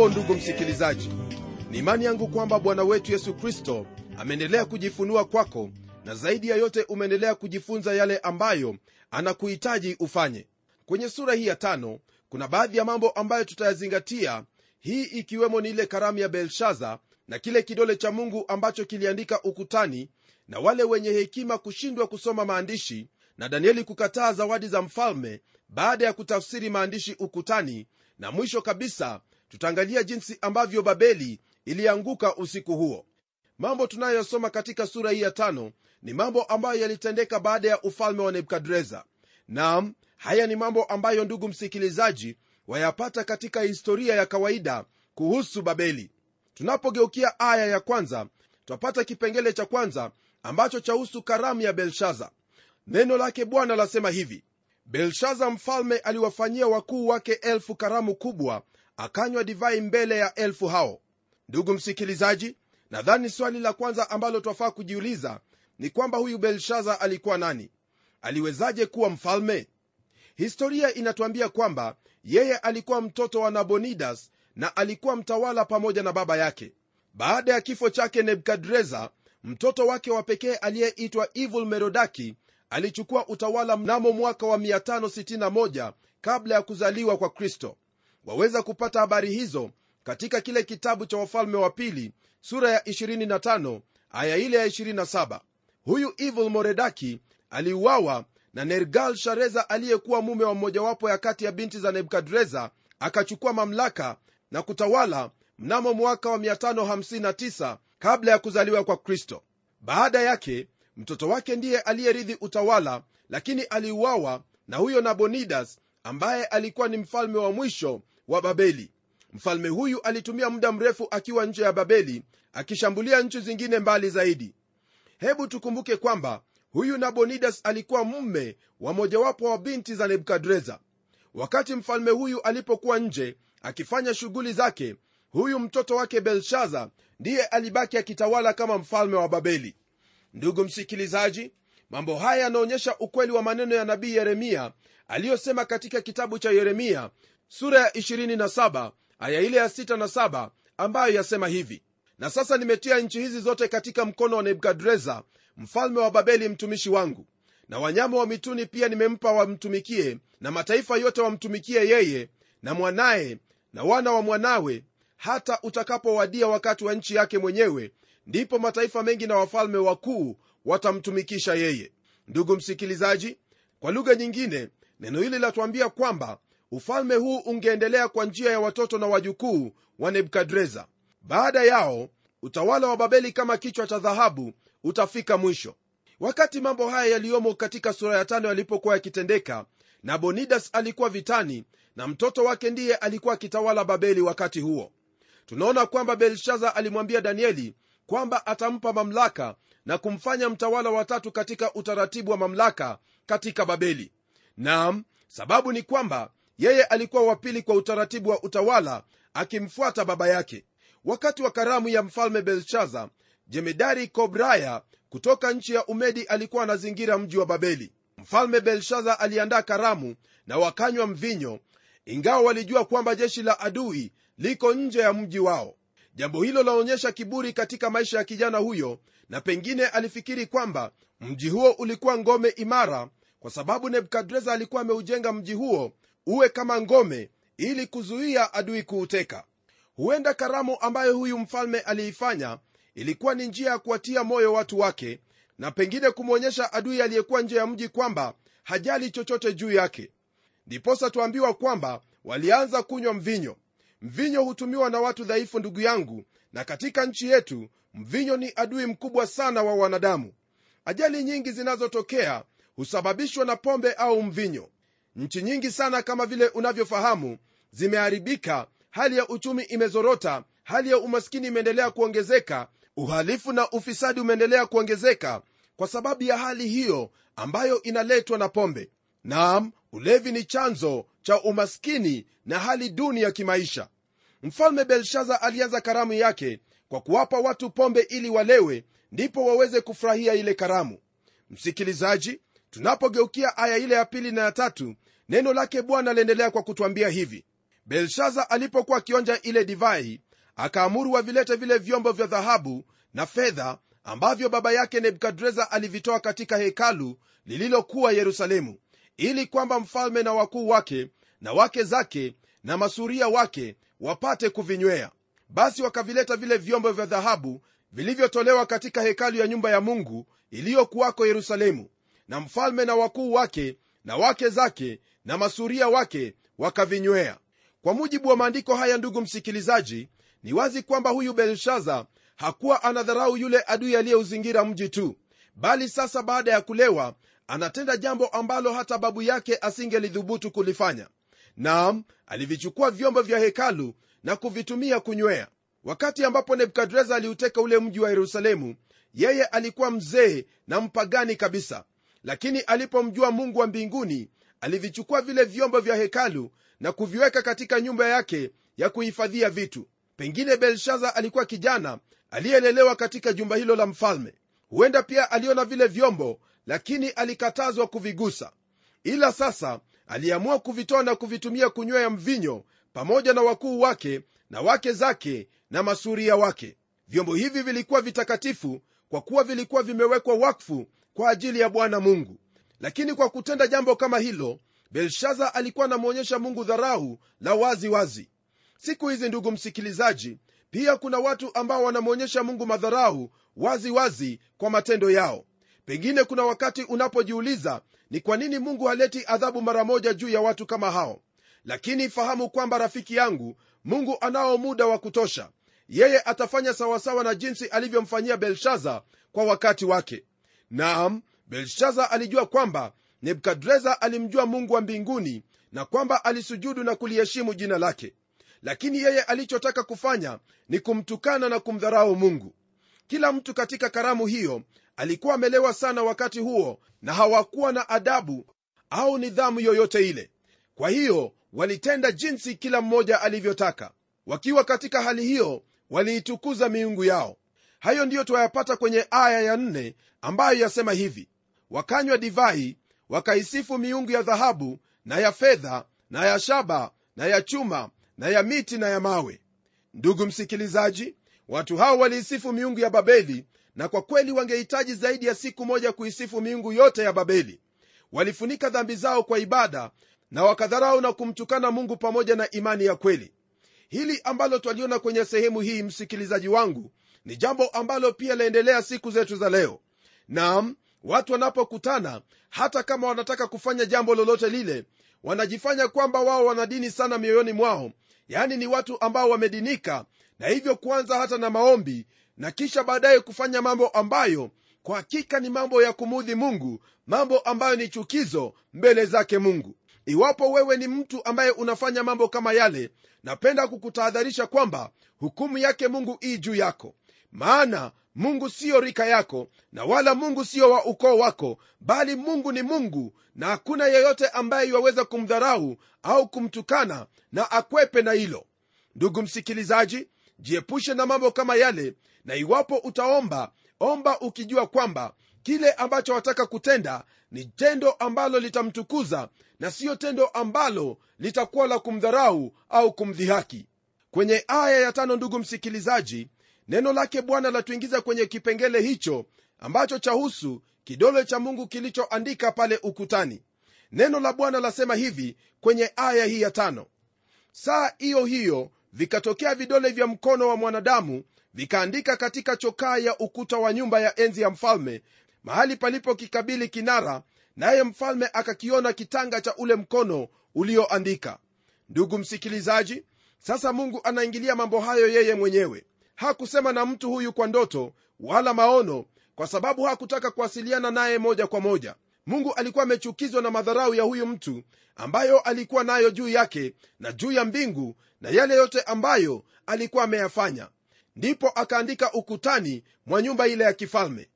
hujambo ndugu msikilizaji. Ni imani yangu kwamba bwana wetu yesu kristo ameendelea kujifunua kwako na zaidi ya yote umeendelea kujifunza yale ambayo anakuhitaji ufanye. Kwenye sura hii ya tano kuna baadhi ya mambo ambayo tutayazingatia hii ikiwemo ni ile karamu ya belshaza na kile kidole cha mungu ambacho kiliandika ukutani na wale wenye hekima kushindwa kusoma maandishi na danieli kukataa zawadi za mfalme baada ya kutafsiri maandishi ukutani na mwisho kabisa tutaangalia jinsi ambavyo babeli ilianguka usiku huo. Mambo tunayosoma katika sura hii ya tano ni mambo ambayo yalitendeka baada ya ufalme wa nebukadreza. Nam haya ni mambo ambayo ndugu msikilizaji wayapata katika historia ya kawaida kuhusu babeli. Tunapogeukia aya ya kwanza twapata kipengele cha kwanza ambacho chahusu karamu ya belshaza. Neno lake bwana lasema hivi belshaza mfalme aliwafanyia wakuu wake elfu karamu kubwa akanywa divai mbele ya elfu hao. Ndugu msikilizaji nadhani swali la kwanza ambalo twafaa kujiuliza ni kwamba huyu belshaza alikuwa nani? Aliwezaje kuwa mfalme? Historia inatuambia kwamba yeye alikuwa mtoto wa nabonidas na alikuwa mtawala pamoja na baba yake. Baada ya kifo chake nebukadreza mtoto wake wa pekee aliyeitwa evil merodaki alichukua utawala mnamo mwaka wa 561 kabla ya kuzaliwa kwa kristo waweza kupata habari hizo katika kile kitabu cha wafalme wa pili sura ya 25 aya ile ya 27 huyu evil moredaki aliuawa na nergal shareza aliyekuwa mume wa mmojawapo ya kati ya binti za nebukadreza akachukua mamlaka na kutawala mnamo mwaka wa 559 kabla ya kuzaliwa kwa kristo. Baada yake mtoto wake ndiye aliyerithi utawala lakini aliuawa na huyo nabonidas ambaye alikuwa ni mfalme wa mwisho wa babeli. Mfalme huyu alitumia muda mrefu akiwa nje ya babeli akishambulia nchi zingine mbali zaidi. Hebu tukumbuke kwamba huyu nabonidas alikuwa mume wa mojawapo wa binti za nebukadreza. Wakati mfalme huyu alipokuwa nje akifanya shughuli zake huyu mtoto wake belshaza ndiye alibaki akitawala kama mfalme wa babeli. Ndugu msikilizaji mambo haya yanaonyesha ukweli wa maneno ya nabii yeremia aliyosema katika kitabu cha yeremia sura ya 27 aya ile ya 6 na 7 ambayo yasema hivi na sasa nimetia nchi hizi zote katika mkono wa nebukadreza mfalme wa babeli mtumishi wangu. Na wanyama wa mituni pia nimempa wamtumikie na mataifa yote wamtumikie yeye na mwanaye na wana wa mwanawe hata utakapowadia wakati wa nchi yake mwenyewe ndipo mataifa mengi na wafalme wakuu watamtumikisha yeye. Ndugu msikilizaji kwa lugha nyingine neno hili linatuambia kwamba ufalme huu ungeendelea kwa njia ya watoto na wajukuu wa nebukadreza. Baada yao utawala wa babeli kama kichwa cha dhahabu utafika mwisho. Wakati mambo haya yaliyomo katika sura ya tano yalipokuwa yakitendeka nabonidas alikuwa vitani na mtoto wake ndiye alikuwa akitawala babeli wakati huo. Tunaona kwamba belshaza alimwambia danieli kwamba atampa mamlaka na kumfanya mtawala watatu katika utaratibu wa mamlaka katika babeli nam sababu ni kwamba yeye alikuwa wa pili kwa utaratibu wa utawala akimfuata baba yake. Wakati wa karamu ya mfalme belshaza jemedari kobraya kutoka nchi ya umedi alikuwa anazingira mji wa babeli. Mfalme belshaza aliandaa karamu na wakanywa mvinyo ingawa walijua kwamba jeshi la adui liko nje ya mji wao. Jambo hilo laonyesha kiburi katika maisha ya kijana huyo na pengine alifikiri kwamba mji huo ulikuwa ngome imara kwa sababu nebukadreza alikuwa ameujenga mji huo uwe kama ngome ili kuzuia adui kuuteka. Huenda karamu ambayo huyu mfalme aliifanya ilikuwa ni njia ya kuwatia moyo watu wake na pengine kumwonyesha adui aliyekuwa nje ya mji kwamba hajali chochote juu yake. Ndiposa tuambiwa kwamba walianza kunywa mvinyo. Mvinyo hutumiwa na watu dhaifu ndugu yangu na katika nchi yetu mvinyo ni adui mkubwa sana wa wanadamu. Ajali nyingi zinazotokea husababishwa na pombe au mvinyo. Nchi nyingi sana kama vile unavyofahamu zimeharibika hali ya uchumi imezorota hali ya umaskini imeendelea kuongezeka uhalifu na ufisadi umeendelea kuongezeka kwa sababu ya hali hiyo ambayo inaletwa na pombe. Naam ulevi ni chanzo cha umaskini na hali duni ya kimaisha. Mfalme belshaza alianza karamu yake kwa kuwapa watu pombe ili walewe ndipo waweze kufurahia ile karamu. Msikilizaji tunapogeukia aya ile ya pili na ya tatu neno lake bwana liendelea kwa kutwambia hivi. Belshaza alipokuwa akionja ile divai akaamuru wavilete vile vyombo vya dhahabu na fedha ambavyo baba yake nebukadreza alivitoa katika hekalu lililokuwa yerusalemu ili kwamba mfalme na wakuu wake na wake zake na masuria wake wapate kuvinywea. Basi wakavileta vile vyombo vya dhahabu vilivyotolewa katika hekalu ya nyumba ya mungu iliyokuwako yerusalemu na mfalme na wakuu wake na wake zake na masuria wake wakavinywea. Kwa mujibu wa maandiko haya ndugu msikilizaji ni wazi kwamba huyu belshaza hakuwa anadharau yule adui aliyeuzingira mji tu bali sasa baada ya kulewa anatenda jambo ambalo hata babu yake asingelidhubutu kulifanya. Naam alivichukua vyombo vya hekalu na kuvitumia kunywea. Wakati ambapo nebukadreza aliuteka ule mji wa yerusalemu yeye alikuwa mzee na mpagani kabisa lakini alipomjua mungu wa mbinguni alivichukua vile vyombo vya hekalu na kuviweka katika nyumba yake ya kuhifadhia vitu. Pengine belshaza alikuwa kijana aliyelelewa katika jumba hilo la mfalme. Huenda pia aliona vile vyombo lakini alikatazwa kuvigusa. Ila sasa aliamua kuvitoa na kuvitumia kunywea mvinyo pamoja na wakuu wake na wake zake na masuria wake. Vyombo hivi vilikuwa vitakatifu kwa kuwa vilikuwa vimewekwa wakfu kwa ajili ya bwana mungu. Lakini kwa kutenda jambo kama hilo belshaza alikuwa anamwonyesha mungu dharau la wazi wazi siku hizi ndugu msikilizaji pia kuna watu ambao wanamwonyesha mungu madharau wazi wazi kwa matendo yao. Pengine kuna wakati unapojiuliza ni kwa nini mungu haleti adhabu mara moja juu ya watu kama hao? Lakini fahamu kwamba rafiki yangu mungu anao muda wa kutosha. Yeye atafanya sawasawa na jinsi alivyomfanyia belshaza kwa wakati wake naam belshaza alijua kwamba nebukadreza alimjua mungu wa mbinguni na kwamba alisujudu na kuliheshimu jina lake. Lakini yeye alichotaka kufanya ni kumtukana na kumdharau mungu. Kila mtu katika karamu hiyo alikuwa amelewa sana wakati huo na hawakuwa na adabu au nidhamu yoyote ile. Kwa hiyo walitenda jinsi kila mmoja alivyotaka. Wakiwa katika hali hiyo waliitukuza miungu yao hayo ndiyo twayapata kwenye aya ya nne ambayo yasema hivi. Wakanywa divai wakaisifu miungu ya dhahabu na ya fedha na ya shaba na ya chuma na ya miti na ya mawe. Ndugu msikilizaji watu hao waliisifu miungu ya babeli na kwa kweli wangehitaji zaidi ya siku moja kuisifu miungu yote ya babeli. Walifunika dhambi zao kwa ibada na wakadharau na kumtukana mungu pamoja na imani ya kweli. Hili ambalo twaliona kwenye sehemu hii msikilizaji wangu ni jambo ambalo pia laendelea siku zetu za leo. Nam watu wanapokutana hata kama wanataka kufanya jambo lolote lile wanajifanya kwamba wao wana dini sana mioyoni mwao. Yaani ni watu ambao wamedinika na hivyo kuanza hata na maombi na kisha baadaye kufanya mambo ambayo kwa hakika ni mambo ya kumudhi mungu mambo ambayo ni chukizo mbele zake mungu. Iwapo wewe ni mtu ambaye unafanya mambo kama yale napenda kukutahadharisha kwamba hukumu yake mungu ii juu yako maana mungu siyo rika yako na wala mungu siyo wa ukoo wako bali mungu ni mungu na hakuna yeyote ambaye iwaweza kumdharau au kumtukana na akwepe na hilo. Ndugu msikilizaji jiepushe na mambo kama yale na iwapo utaomba omba ukijua kwamba kile ambacho wataka kutenda ni tendo ambalo litamtukuza na siyo tendo ambalo litakuwa la kumdharau au kumdhihaki. Kwenye aya ya tano ndugu msikilizaji neno lake bwana latuingiza kwenye kipengele hicho ambacho chahusu kidole cha mungu kilichoandika pale ukutani. Neno la bwana lasema hivi kwenye aya hii ya tano. Saa hiyo hiyo vikatokea vidole vya mkono wa mwanadamu vikaandika katika chokaa ya ukuta wa nyumba ya enzi ya mfalme mahali palipo kikabili kinara naye mfalme akakiona kitanga cha ule mkono ulioandika. Ndugu msikilizaji sasa mungu anaingilia mambo hayo yeye mwenyewe hakusema na mtu huyu kwa ndoto wala maono kwa sababu hakutaka kuwasiliana naye moja kwa moja. Mungu alikuwa amechukizwa na madharau ya huyu mtu ambayo alikuwa nayo juu yake na juu ya mbingu na yale yote ambayo alikuwa ameyafanya. Ndipo akaandika ukutani mwa nyumba ile ya kifalme.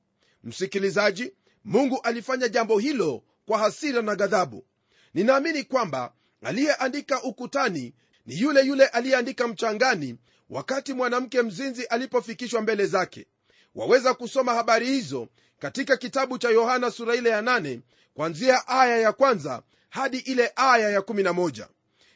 Msikilizaji mungu alifanya jambo hilo kwa hasira na ghadhabu. Ninaamini kwamba aliyeandika ukutani ni yule yule aliyeandika mchangani wakati mwanamke mzinzi alipofikishwa mbele zake. Waweza kusoma habari hizo katika kitabu cha yohana sura ile ya 8 kwanzia aya ya kwanza hadi ile aya ya 11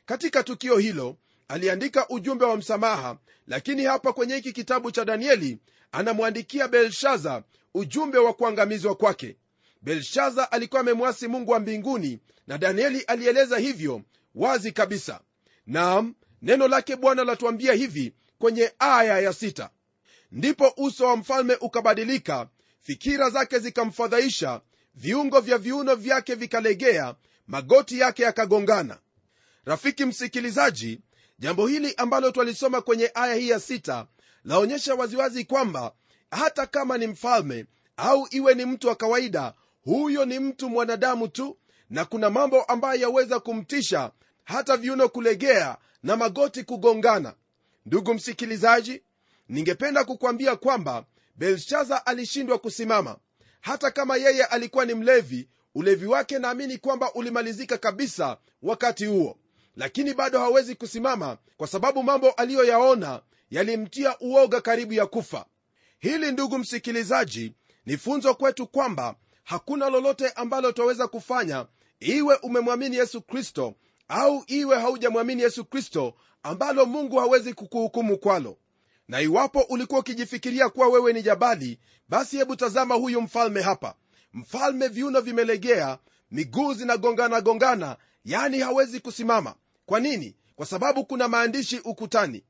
katika tukio hilo aliandika ujumbe wa msamaha lakini hapa kwenye hiki kitabu cha danieli anamwandikia belshaza ujumbe wa kuangamizwa kwake. Belshaza alikuwa amemwasi mungu wa mbinguni na danieli alieleza hivyo wazi kabisa. Nam neno lake bwana latuambia hivi kwenye aya ya sita. Ndipo uso wa mfalme ukabadilika fikira zake zikamfadhaisha viungo vya viuno vyake vikalegea magoti yake yakagongana. Rafiki msikilizaji jambo hili ambalo twalisoma kwenye aya hii ya sita laonyesha waziwazi kwamba hata kama ni mfalme au iwe ni mtu wa kawaida huyo ni mtu mwanadamu tu na kuna mambo ambayo yaweza kumtisha hata viuno kulegea na magoti kugongana. Ndugu msikilizaji ningependa kukwambia kwamba belshaza alishindwa kusimama. Hata kama yeye alikuwa ni mlevi ulevi wake naamini kwamba ulimalizika kabisa wakati huo. Lakini bado hawezi kusimama kwa sababu mambo aliyoyaona yalimtia uoga karibu ya kufa. Hili ndugu msikilizaji ni funzo kwetu kwamba hakuna lolote ambalo twaweza kufanya iwe umemwamini yesu kristo au iwe haujamwamini yesu kristo ambalo mungu hawezi kukuhukumu kwalo. Na iwapo ulikuwa ukijifikiria kuwa wewe ni jabali basi hebu tazama huyu mfalme hapa. Mfalme viuno vimelegea miguu zinagongana gongana yani hawezi kusimama. Kwa nini? Kwa sababu kuna maandishi ukutani.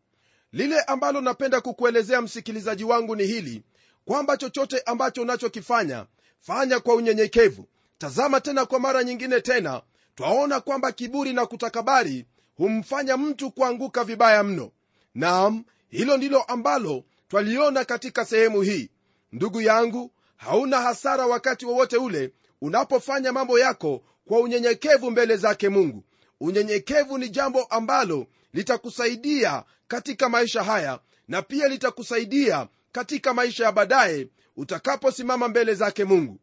Lile ambalo napenda kukuelezea msikilizaji wangu ni hili kwamba chochote ambacho unachokifanya fanya kwa unyenyekevu. Tazama tena kwa mara nyingine tena twaona kwamba kiburi na kutakabari humfanya mtu kuanguka vibaya mno. Nam hilo ndilo ambalo twaliona katika sehemu hii. Ndugu yangu hauna hasara wakati wowote ule unapofanya mambo yako kwa unyenyekevu mbele zake mungu. Unyenyekevu ni jambo ambalo litakusaidia katika maisha haya na pia litakusaidia katika maisha ya baadaye utakaposimama mbele zake mungu.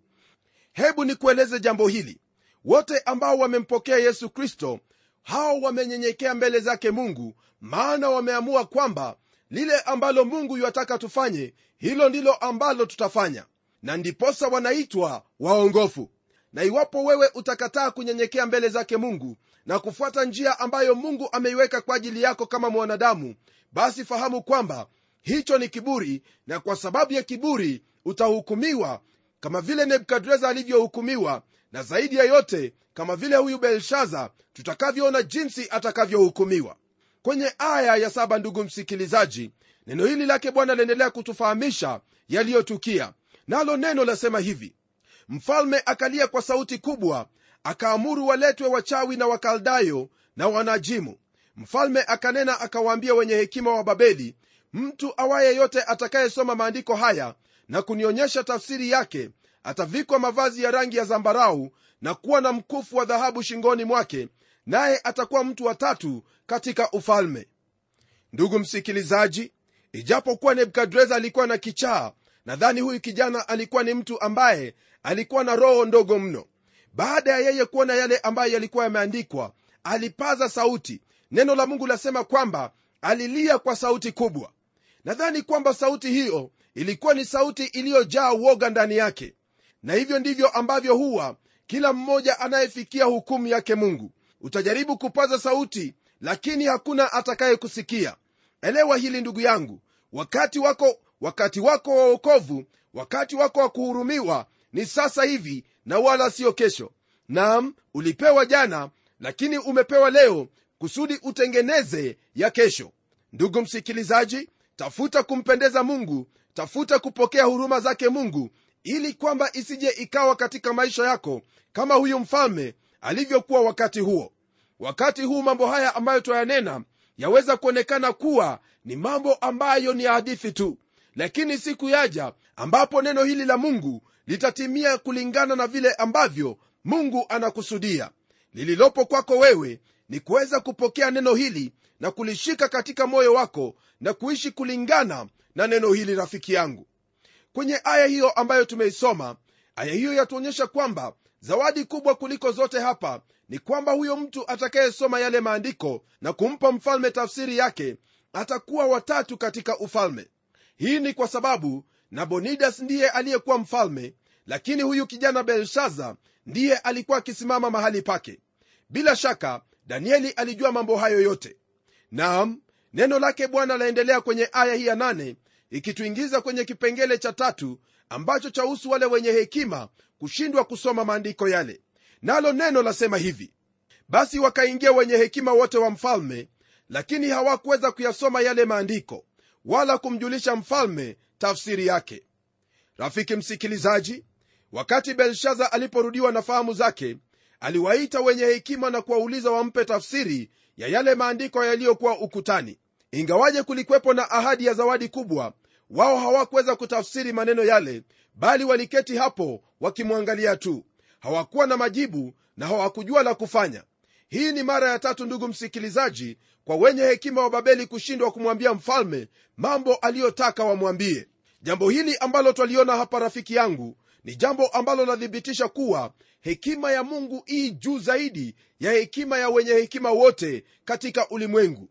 Hebu nikueleze jambo hili wote ambao wamempokea yesu kristo hao wamenyenyekea mbele zake mungu maana wameamua kwamba lile ambalo mungu yuataka tufanye hilo ndilo ambalo tutafanya. Na ndiposa wanaitwa waongofu. Na iwapo wewe utakataa kunyenyekea mbele zake mungu na kufuata njia ambayo mungu ameiweka kwa ajili yako kama mwanadamu basi fahamu kwamba hicho ni kiburi na kwa sababu ya kiburi utahukumiwa kama vile nebukadreza alivyohukumiwa na zaidi ya yote kama vile huyu belshaza tutakavyoona jinsi atakavyohukumiwa. Kwenye aya ya saba ndugu msikilizaji neno hili lake bwana laendelea kutufahamisha yaliyotukia. Nalo neno lasema hivi mfalme akalia kwa sauti kubwa akaamuru waletwe wachawi na wakaldayo na wanajimu. Mfalme akanena akawaambia wenye hekima wa babeli mtu awaye yote atakayesoma maandiko haya na kunionyesha tafsiri yake atavikwa mavazi ya rangi ya zambarau na kuwa na mkufu wa dhahabu shingoni mwake naye atakuwa mtu wa tatu katika ufalme. Ndugu msikilizaji ijapokuwa nebukadreza alikuwa na kichaa nadhani huyu kijana alikuwa ni mtu ambaye alikuwa na roho ndogo mno. Baada ya yeye kuona yale ambayo yalikuwa yameandikwa alipaza sauti. Neno la mungu lasema kwamba alilia kwa sauti kubwa. Nadhani kwamba sauti hiyo ilikuwa ni sauti iliyojaa uoga ndani yake na hivyo ndivyo ambavyo huwa kila mmoja anayefikia hukumu yake mungu. Utajaribu kupaza sauti lakini hakuna atakayekusikia elewa hili ndugu yangu wakati wako wakati wako wa uokovu wakati wako wa kuhurumiwa ni sasa hivi na wala siyo kesho. Nam ulipewa jana lakini umepewa leo kusudi utengeneze ya kesho. Ndugu msikilizaji tafuta kumpendeza mungu tafuta kupokea huruma zake mungu ili kwamba isije ikawa katika maisha yako kama huyu mfalme alivyokuwa wakati huo. Wakati huu mambo haya ambayo twayanena yaweza kuonekana kuwa ni mambo ambayo ni hadithi tu. Lakini siku yaja ambapo neno hili la mungu litatimia kulingana na vile ambavyo mungu anakusudia. Lililopo kwako wewe ni kuweza kupokea neno hili na kulishika katika moyo wako na kuishi kulingana na neno hili rafiki yangu kwenye aya hiyo ambayo tumeisoma aya hiyo yatuonyesha kwamba zawadi kubwa kuliko zote hapa ni kwamba huyo mtu atakayesoma yale maandiko na kumpa mfalme tafsiri yake atakuwa watatu katika ufalme. Hii ni kwa sababu nabonidas ndiye aliyekuwa mfalme lakini huyu kijana belshaza ndiye alikuwa akisimama mahali pake. Bila shaka danieli alijua mambo hayo yote. Naam neno lake bwana laendelea kwenye aya hii ya nane ikituingiza kwenye kipengele cha tatu ambacho chahusu wale wenye hekima kushindwa kusoma maandiko yale. Nalo neno lasema hivi basi wakaingia wenye hekima wote wa mfalme lakini hawakuweza kuyasoma yale maandiko wala kumjulisha mfalme tafsiri yake. Rafiki msikilizaji wakati belshaza aliporudiwa na fahamu zake aliwaita wenye hekima na kuwauliza wampe tafsiri ya yale maandiko yaliyokuwa ukutani ingawaje kulikwepo na ahadi ya zawadi kubwa wao hawakuweza kutafsiri maneno yale bali waliketi hapo wakimwangalia tu. Hawakuwa na majibu na hawakujua la kufanya. Hii ni mara ya tatu ndugu msikilizaji kwa wenye hekima wa babeli kushindwa kumwambia mfalme mambo aliyotaka wamwambie. Jambo hili ambalo twaliona hapa rafiki yangu ni jambo ambalo lathibitisha kuwa hekima ya mungu ii juu zaidi ya hekima ya wenye hekima wote katika ulimwengu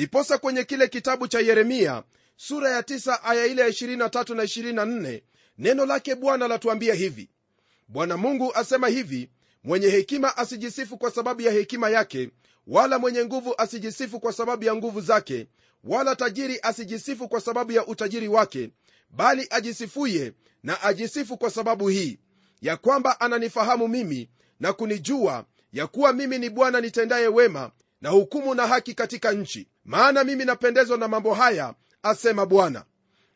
ndiposa kwenye kile kitabu cha yeremia sura ya 9 aya ile ya 23 na 24 neno lake bwana latuambia hivi. Bwana mungu asema hivi mwenye hekima asijisifu kwa sababu ya hekima yake wala mwenye nguvu asijisifu kwa sababu ya nguvu zake wala tajiri asijisifu kwa sababu ya utajiri wake bali ajisifuye na ajisifu kwa sababu hii ya kwamba ananifahamu mimi na kunijua ya kuwa mimi ni bwana nitendaye wema na hukumu na haki katika nchi maana mimi napendezwa na mambo haya asema bwana.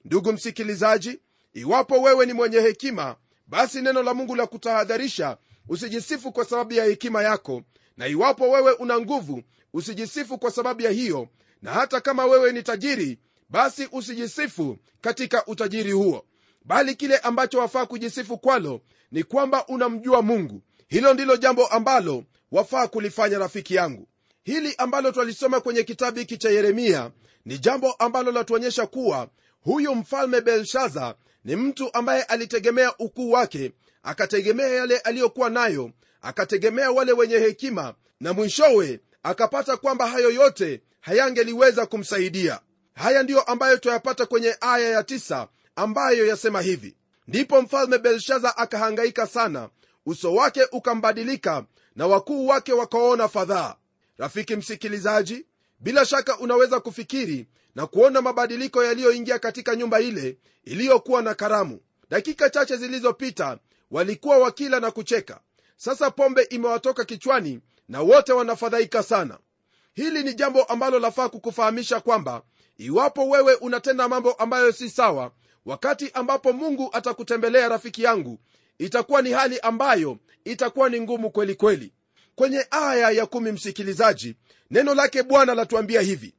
Ndugu msikilizaji iwapo wewe ni mwenye hekima basi neno la mungu la kutahadharisha usijisifu kwa sababu ya hekima yako. Na iwapo wewe una nguvu usijisifu kwa sababu ya hiyo. Na hata kama wewe ni tajiri basi usijisifu katika utajiri huo. Bali kile ambacho wafaa kujisifu kwalo ni kwamba unamjua mungu. Hilo ndilo jambo ambalo wafaa kulifanya rafiki yangu hili ambalo twalisoma kwenye kitabu hiki cha yeremia ni jambo ambalo latuonyesha kuwa huyu mfalme belshaza ni mtu ambaye alitegemea ukuu wake akategemea yale aliyokuwa nayo akategemea wale wenye hekima na mwishowe akapata kwamba hayo yote hayangeliweza kumsaidia. Haya ndiyo ambayo twayapata kwenye aya ya tisa ambayo yasema hivi. Ndipo mfalme belshaza akahangaika sana uso wake ukambadilika na wakuu wake wakaona fadhaa rafiki msikilizaji bila shaka unaweza kufikiri na kuona mabadiliko yaliyoingia katika nyumba ile iliyokuwa na karamu. Dakika chache zilizopita walikuwa wakila na kucheka. Sasa pombe imewatoka kichwani na wote wanafadhaika sana. Hili ni jambo ambalo lafaa kukufahamisha kwamba iwapo wewe unatenda mambo ambayo si sawa wakati ambapo mungu atakutembelea rafiki yangu itakuwa ni hali ambayo itakuwa ni ngumu kweli kweli kwenye aya ya kumi msikilizaji neno lake bwana latuambia hivi.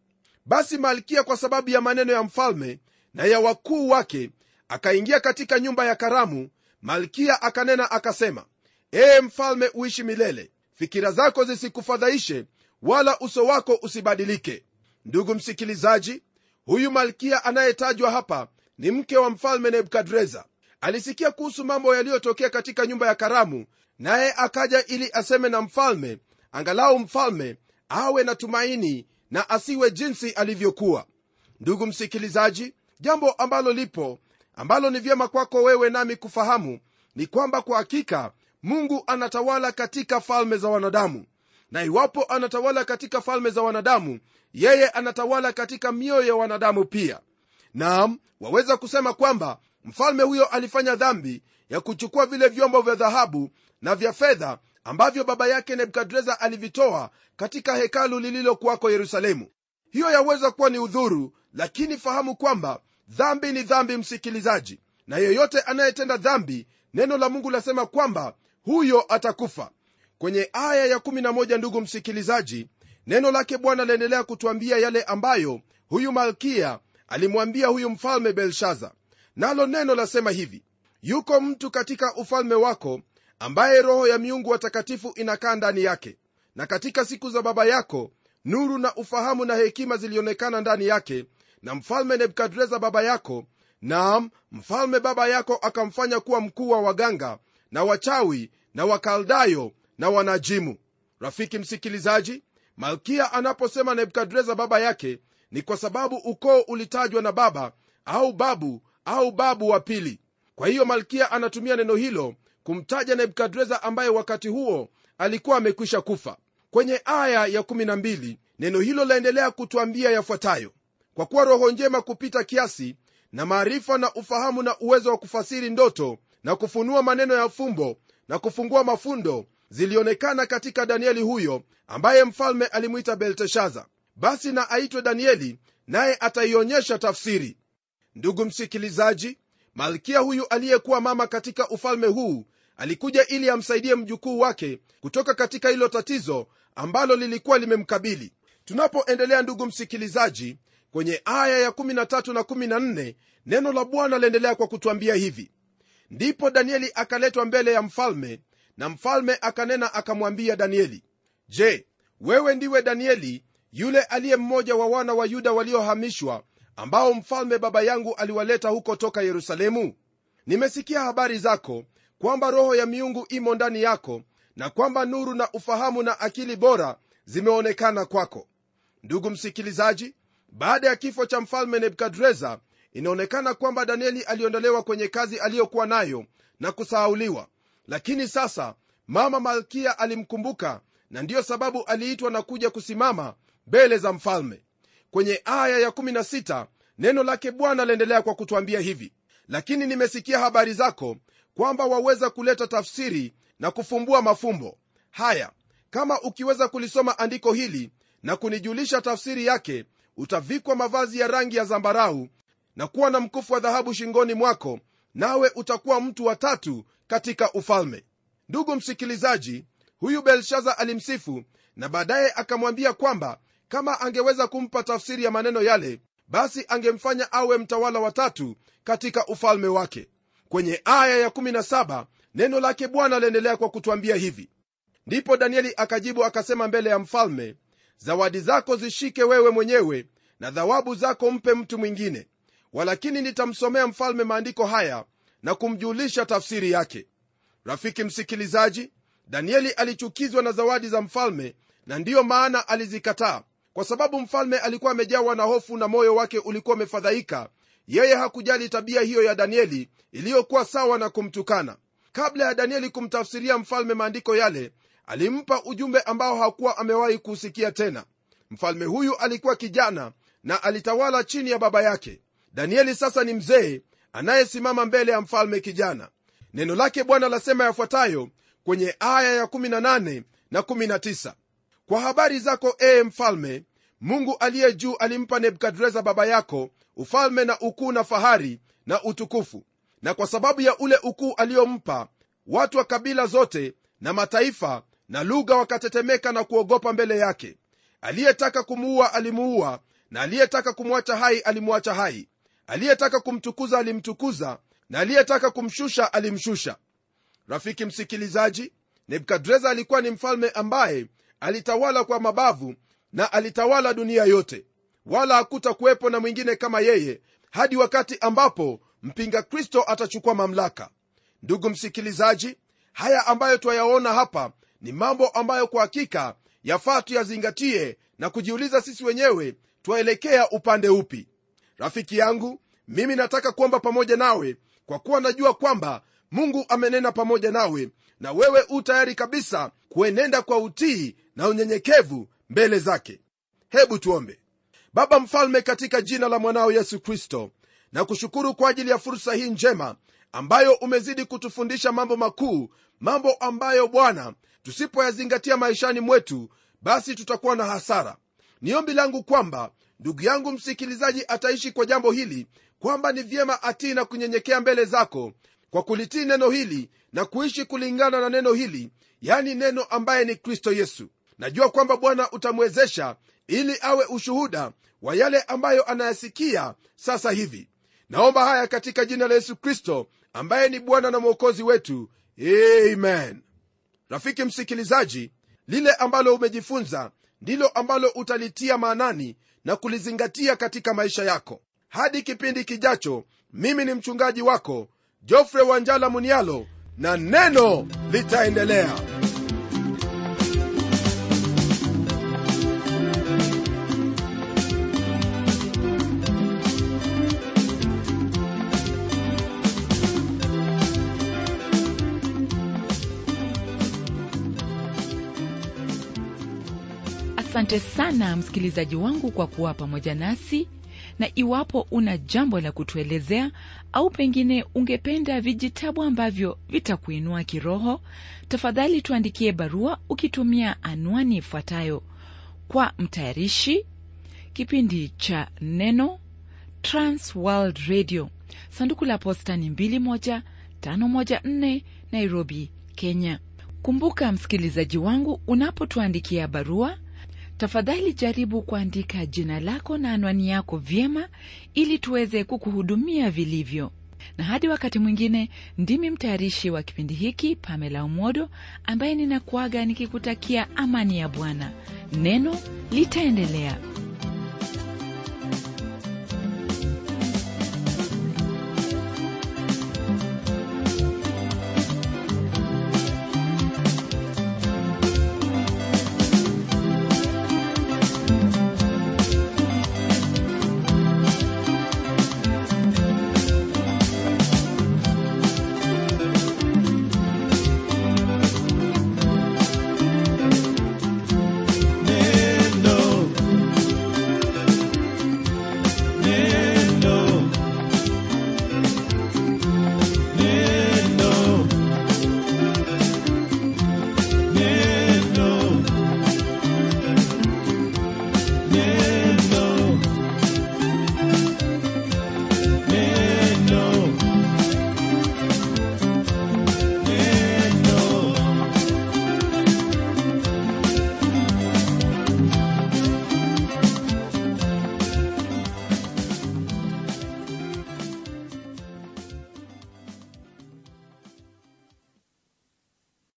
Basi malkia kwa sababu ya maneno ya mfalme na ya wakuu wake akaingia katika nyumba ya karamu malkia akanena akasema ee mfalme uishi milele. Fikira zako zisikufadhaishe wala uso wako usibadilike. Ndugu msikilizaji huyu malkia anayetajwa hapa ni mke wa mfalme nebukadreza alisikia kuhusu mambo yaliyotokea katika nyumba ya karamu naye akaja ili aseme na mfalme angalau mfalme awe na tumaini na asiwe jinsi alivyokuwa. Ndugu msikilizaji jambo ambalo lipo ambalo ni vyema kwako wewe nami kufahamu ni kwamba kwa hakika mungu anatawala katika falme za wanadamu. Na iwapo anatawala katika falme za wanadamu yeye anatawala katika mioyo ya wanadamu pia. Naam waweza kusema kwamba mfalme huyo alifanya dhambi ya kuchukua vile vyombo vya dhahabu na vya fedha ambavyo baba yake nebukadreza alivitoa katika hekalu lililokuwako yerusalemu. Hiyo yaweza kuwa ni udhuru lakini fahamu kwamba dhambi ni dhambi msikilizaji. Na yeyote anayetenda dhambi neno la mungu lasema kwamba huyo atakufa. Kwenye aya ya11 ndugu msikilizaji neno lake bwana laendelea kutwambia yale ambayo huyu malkia alimwambia huyu mfalme belshaza nalo neno lasema hivi yuko mtu katika ufalme wako ambaye roho ya miungu watakatifu inakaa ndani yake. Na katika siku za baba yako nuru na ufahamu na hekima zilionekana ndani yake na mfalme nebukadreza baba yako naam mfalme baba yako akamfanya kuwa mkuu wa waganga na wachawi na wakaldayo na wanajimu. Rafiki msikilizaji malkia anaposema nebukadreza baba yake ni kwa sababu ukoo ulitajwa na baba au babu au babu wa pili. Kwa hiyo malkia anatumia neno hilo kumtaja nebukadreza ambaye wakati huo alikuwa amekwisha kufa. Kwenye aya ya12 neno hilo laendelea kutwambia yafuatayo. Kwa kuwa roho njema kupita kiasi na maarifa na ufahamu na uwezo wa kufasiri ndoto na kufunua maneno ya fumbo na kufungua mafundo zilionekana katika danieli huyo ambaye mfalme alimwita belteshaza basi na aitwe danieli naye ataionyesha tafsiri ndugu msikilizaji malkia huyu aliyekuwa mama katika ufalme huu alikuja ili amsaidie mjukuu wake kutoka katika hilo tatizo ambalo lilikuwa limemkabili. Tunapoendelea ndugu msikilizaji kwenye aya ya13 na 14 neno la bwana laendelea kwa kutwambia hivi. Ndipo danieli akaletwa mbele ya mfalme na mfalme akanena akamwambia danieli je wewe ndiwe danieli yule aliye mmoja wa wana wa yuda waliohamishwa ambao mfalme baba yangu aliwaleta huko toka yerusalemu? Nimesikia habari zako kwamba roho ya miungu imo ndani yako na kwamba nuru na ufahamu na akili bora zimeonekana kwako. Ndugu msikilizaji baada ya kifo cha mfalme nebukadreza inaonekana kwamba danieli aliondolewa kwenye kazi aliyokuwa nayo na kusahauliwa. Lakini sasa mama malkia alimkumbuka na ndiyo sababu aliitwa na kuja kusimama mbele za mfalme kwenye aya ya16 neno lake bwana laendelea kwa kutwambia hivi. Lakini nimesikia habari zako kwamba waweza kuleta tafsiri na kufumbua mafumbo. Haya kama ukiweza kulisoma andiko hili na kunijulisha tafsiri yake utavikwa mavazi ya rangi ya zambarau na kuwa na mkufu wa dhahabu shingoni mwako nawe utakuwa mtu wa tatu katika ufalme. Ndugu msikilizaji huyu belshaza alimsifu na baadaye akamwambia kwamba kama angeweza kumpa tafsiri ya maneno yale basi angemfanya awe mtawala watatu katika ufalme wake. Kwenye aya ya17 neno lake bwana aliendelea kwa kutwambia hivi. Ndipo danieli akajibu akasema mbele ya mfalme zawadi zako zishike wewe mwenyewe na dhawabu zako mpe mtu mwingine. Walakini nitamsomea mfalme maandiko haya na kumjulisha tafsiri yake. Rafiki msikilizaji danieli alichukizwa na zawadi za mfalme na ndiyo maana alizikataa kwa sababu mfalme alikuwa amejawa na hofu na moyo wake ulikuwa umefadhaika yeye hakujali tabia hiyo ya danieli iliyokuwa sawa na kumtukana. Kabla ya danieli kumtafsiria mfalme maandiko yale alimpa ujumbe ambao hakuwa amewahi kuusikia tena. Mfalme huyu alikuwa kijana na alitawala chini ya baba yake. Danieli sasa ni mzee anayesimama mbele ya mfalme kijana. Neno lake bwana lasema yafuatayo kwenye aya ya18 na 19 kwa habari zako ee mfalme mungu aliye juu alimpa nebukadreza baba yako ufalme na ukuu na fahari na utukufu. Na kwa sababu ya ule ukuu aliyompa watu wa kabila zote na mataifa na lugha wakatetemeka na kuogopa mbele yake. Aliyetaka kumuua alimuua na aliyetaka kumwacha hai alimwacha hai. Aliyetaka kumtukuza alimtukuza na aliyetaka kumshusha alimshusha. Rafiki msikilizaji nebukadreza alikuwa ni mfalme ambaye alitawala kwa mabavu na alitawala dunia yote wala hakutakuwepo na mwingine kama yeye hadi wakati ambapo mpinga kristo atachukua mamlaka. Ndugu msikilizaji haya ambayo twayaona hapa ni mambo ambayo kwa hakika yafaa tuyazingatie na kujiuliza sisi wenyewe twaelekea upande upi. Rafiki yangu mimi nataka kuomba pamoja nawe kwa kuwa najua kwamba mungu amenena pamoja nawe na wewe u tayari kabisa kuenenda kwa utii na unyenyekevu mbele zake. Hebu tuombe. Baba mfalme katika jina la mwanao yesu kristo na kushukuru kwa ajili ya fursa hii njema ambayo umezidi kutufundisha mambo makuu mambo ambayo bwana tusipoyazingatia maishani mwetu basi tutakuwa na hasara. Ni ombi langu kwamba ndugu yangu msikilizaji ataishi kwa jambo hili kwamba ni vyema atii na kunyenyekea mbele zako kwa kulitii neno hili na kuishi kulingana na neno hili yani neno ambaye ni kristo yesu. Najua kwamba bwana utamwezesha ili awe ushuhuda wa yale ambayo anayasikia sasa hivi. Naomba haya katika jina la yesu kristo ambaye ni bwana na mwokozi wetu. Amen. Rafiki msikilizaji lile ambalo umejifunza ndilo ambalo utalitia maanani na kulizingatia katika maisha yako. Hadi kipindi kijacho mimi ni mchungaji wako jofre wanjala munialo na neno litaendelea. Asante sana msikilizaji wangu kwa kuwa pamoja nasi na iwapo una jambo la kutuelezea au pengine ungependa vijitabu ambavyo vitakuinua kiroho tafadhali tuandikie barua ukitumia anwani ifuatayo. Kwa mtayarishi kipindi cha neno transworld radio. Sanduku la posta ni 21514 nairobi kenya. Kumbuka msikilizaji wangu unapotuandikia barua tafadhali jaribu kuandika jina lako na anwani yako vyema ili tuweze kukuhudumia vilivyo. Na hadi wakati mwingine ndimi mtayarishi wa kipindi hiki pamela umodo ambaye ninakuaga nikikutakia amani ya bwana. Neno litaendelea